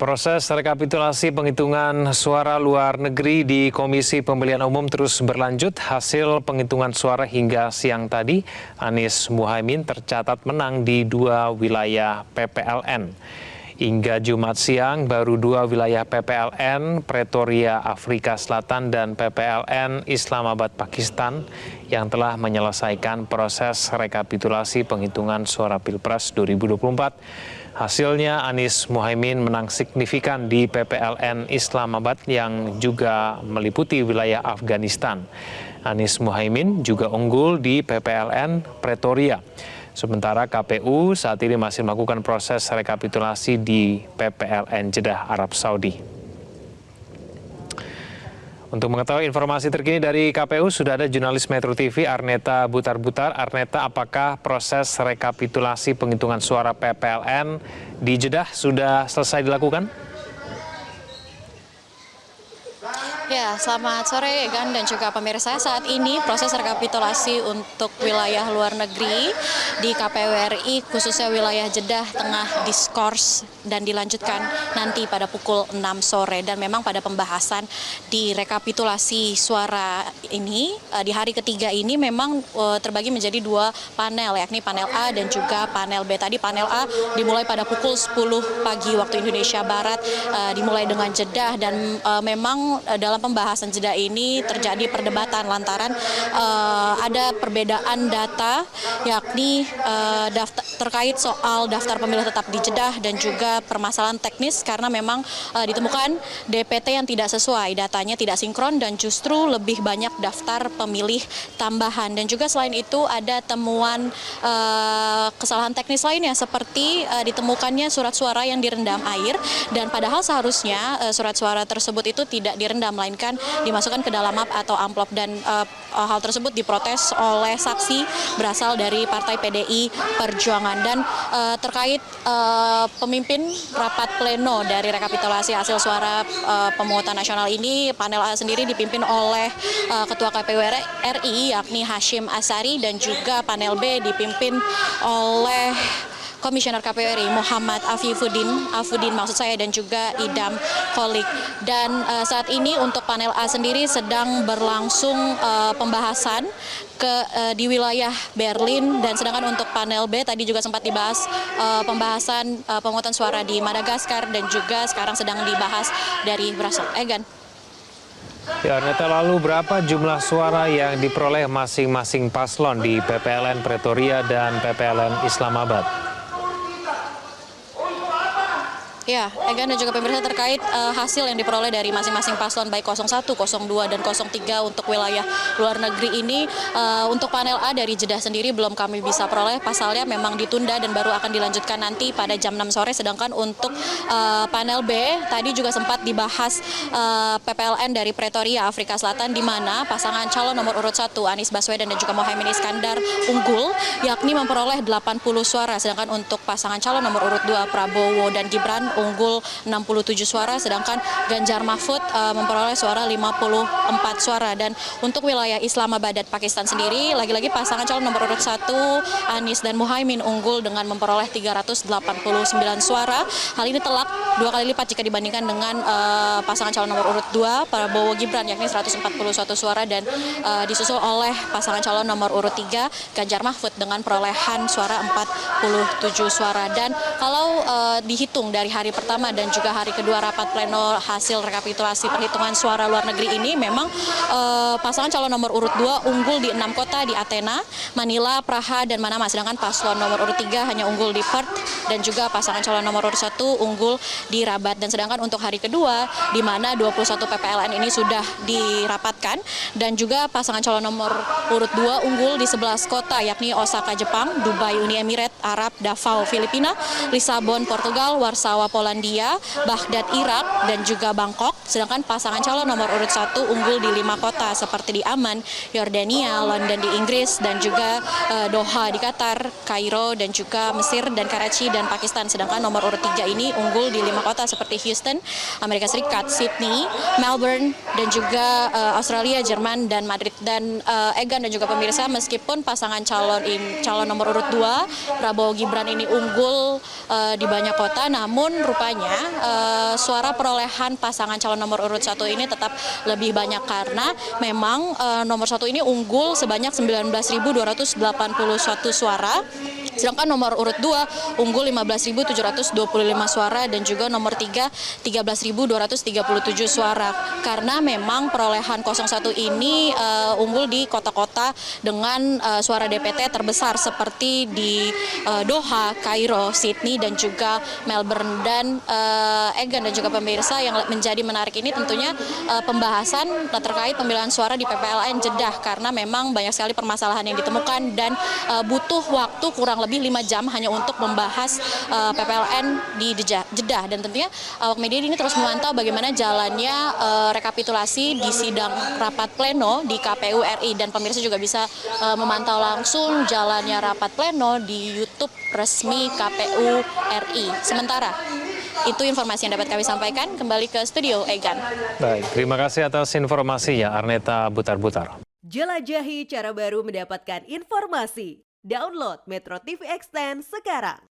Proses rekapitulasi penghitungan suara luar negeri di Komisi Pemilihan Umum terus berlanjut. Hasil penghitungan suara hingga siang tadi, Anies Muhaimin tercatat menang di dua wilayah PPLN. Hingga Jumat siang, baru dua wilayah PPLN, Pretoria, Afrika Selatan, dan PPLN Islamabad, Pakistan, yang telah menyelesaikan proses rekapitulasi penghitungan suara Pilpres 2024. Hasilnya Anies Muhaimin menang signifikan di PPLN Islamabad yang juga meliputi wilayah Afghanistan. Anies Muhaimin juga unggul di PPLN Pretoria. Sementara KPU saat ini masih melakukan proses rekapitulasi di PPLN Jeddah, Arab Saudi. Untuk mengetahui informasi terkini dari KPU, sudah ada jurnalis Metro TV Arneta Butar-Butar. Arneta, apakah proses rekapitulasi penghitungan suara PPLN di Jeddah sudah selesai dilakukan? Ya, selamat sore Egan dan juga pemirsa. Saat ini proses rekapitulasi untuk wilayah luar negeri di KPU RI khususnya wilayah Jeddah tengah diskors dan dilanjutkan nanti pada pukul 6 sore dan memang pada pembahasan di rekapitulasi suara ini eh, di hari ketiga ini memang eh, terbagi menjadi dua panel yakni panel A dan juga panel B. Tadi panel A dimulai pada pukul 10 pagi waktu Indonesia Barat eh, dimulai dengan Jeddah dan memang dalam pembahasan jeda ini terjadi perdebatan lantaran uh, ada perbedaan data yakni uh, daftar, terkait soal daftar pemilih tetap di Jeddah dan juga permasalahan teknis karena memang uh, ditemukan DPT yang tidak sesuai, datanya tidak sinkron dan justru lebih banyak daftar pemilih tambahan. Dan juga selain itu ada temuan uh, kesalahan teknis lainnya seperti uh, ditemukannya surat suara yang direndam air dan padahal seharusnya uh, surat suara tersebut itu tidak direndam lain melainkan dimasukkan ke dalam map atau amplop dan uh, hal tersebut diprotes oleh saksi berasal dari Partai PDI Perjuangan. Dan uh, terkait uh, pemimpin rapat pleno dari rekapitulasi hasil suara uh, pemungutan nasional ini panel A sendiri dipimpin oleh uh, Ketua KPU RI yakni Hashim Asari dan juga panel B dipimpin oleh Komisioner KPU RI Muhammad Afifuddin, Afudin maksud saya dan juga Idam Kolik. Dan uh, saat ini untuk panel A sendiri sedang berlangsung uh, pembahasan ke uh, di wilayah Berlin dan sedangkan untuk panel B tadi juga sempat dibahas uh, pembahasan uh, pemungutan suara di Madagaskar dan juga sekarang sedang dibahas dari Brussels. Egan. Ya, Neta, lalu berapa jumlah suara yang diperoleh masing-masing paslon di PPLN Pretoria dan PPLN Islamabad? Ya, Egan dan juga pemirsa terkait uh, hasil yang diperoleh dari masing-masing paslon baik 01, 02, dan 03 untuk wilayah luar negeri ini uh, untuk panel A dari Jeddah sendiri belum kami bisa peroleh. Pasalnya memang ditunda dan baru akan dilanjutkan nanti pada jam 6 sore. Sedangkan untuk uh, panel B tadi juga sempat dibahas uh, PPLN dari Pretoria Afrika Selatan di mana pasangan calon nomor urut 1 Anies Baswedan dan juga Mohaimin Iskandar unggul yakni memperoleh 80 suara. Sedangkan untuk pasangan calon nomor urut 2 Prabowo dan Gibran unggul 67 suara, sedangkan Ganjar Mahfud uh, memperoleh suara 54 suara. Dan untuk wilayah Islamabad Pakistan sendiri, lagi-lagi pasangan calon nomor urut 1 Anies dan Muhaimin unggul dengan memperoleh 389 suara. Hal ini telak dua kali lipat jika dibandingkan dengan uh, pasangan calon nomor urut 2 Prabowo Gibran yakni 141 suara dan uh, disusul oleh pasangan calon nomor urut 3 Ganjar Mahfud dengan perolehan suara 47 suara. Dan kalau uh, dihitung dari hari hari pertama dan juga hari kedua rapat pleno hasil rekapitulasi perhitungan suara luar negeri ini memang eh, pasangan calon nomor urut 2 unggul di enam kota di Athena, Manila, Praha, dan Manama. Sedangkan paslon nomor urut 3 hanya unggul di Perth dan juga pasangan calon nomor urut 1 unggul di Rabat. Dan sedangkan untuk hari kedua di mana 21 PPLN ini sudah dirapatkan dan juga pasangan calon nomor urut 2 unggul di 11 kota yakni Osaka, Jepang, Dubai, Uni Emirat Arab, Davao, Filipina, Lisabon, Portugal, Warsawa, Polandia, Baghdad Irak, dan juga Bangkok. Sedangkan pasangan calon nomor urut satu unggul di lima kota seperti di Aman, Yordania, London di Inggris, dan juga uh, Doha di Qatar, Kairo, dan juga Mesir, dan Karachi, dan Pakistan. Sedangkan nomor urut tiga ini unggul di lima kota seperti Houston, Amerika Serikat, Sydney, Melbourne, dan juga uh, Australia, Jerman, dan Madrid. Dan uh, Egan dan juga pemirsa, meskipun pasangan calon in, calon nomor urut dua Prabowo Gibran ini unggul uh, di banyak kota, namun rupanya eh, suara perolehan pasangan calon nomor urut satu ini tetap lebih banyak karena memang eh, nomor satu ini unggul sebanyak 19.281 suara. Sedangkan nomor urut 2 unggul 15.725 suara dan juga nomor 3 13.237 suara. Karena memang perolehan 01 ini eh, unggul di kota-kota dengan eh, suara DPT terbesar seperti di eh, Doha, Kairo, Sydney dan juga Melbourne dan eh, Egan dan juga pemirsa yang menjadi menarik ini tentunya eh, pembahasan terkait pemilihan suara di PPLN Jeddah karena memang banyak sekali permasalahan yang ditemukan dan eh, butuh waktu kurang lebih lima jam hanya untuk membahas eh, PPLN di Jeddah dan tentunya awak media ini terus memantau bagaimana jalannya eh, rekapitulasi di sidang rapat pleno di KPU RI dan pemirsa juga bisa eh, memantau langsung jalannya rapat pleno di YouTube resmi KPU RI. Sementara itu informasi yang dapat kami sampaikan kembali ke studio Egan. Baik, terima kasih atas informasinya Arneta Butar-Butar. Jelajahi cara baru mendapatkan informasi. Download Metro TV Extend sekarang.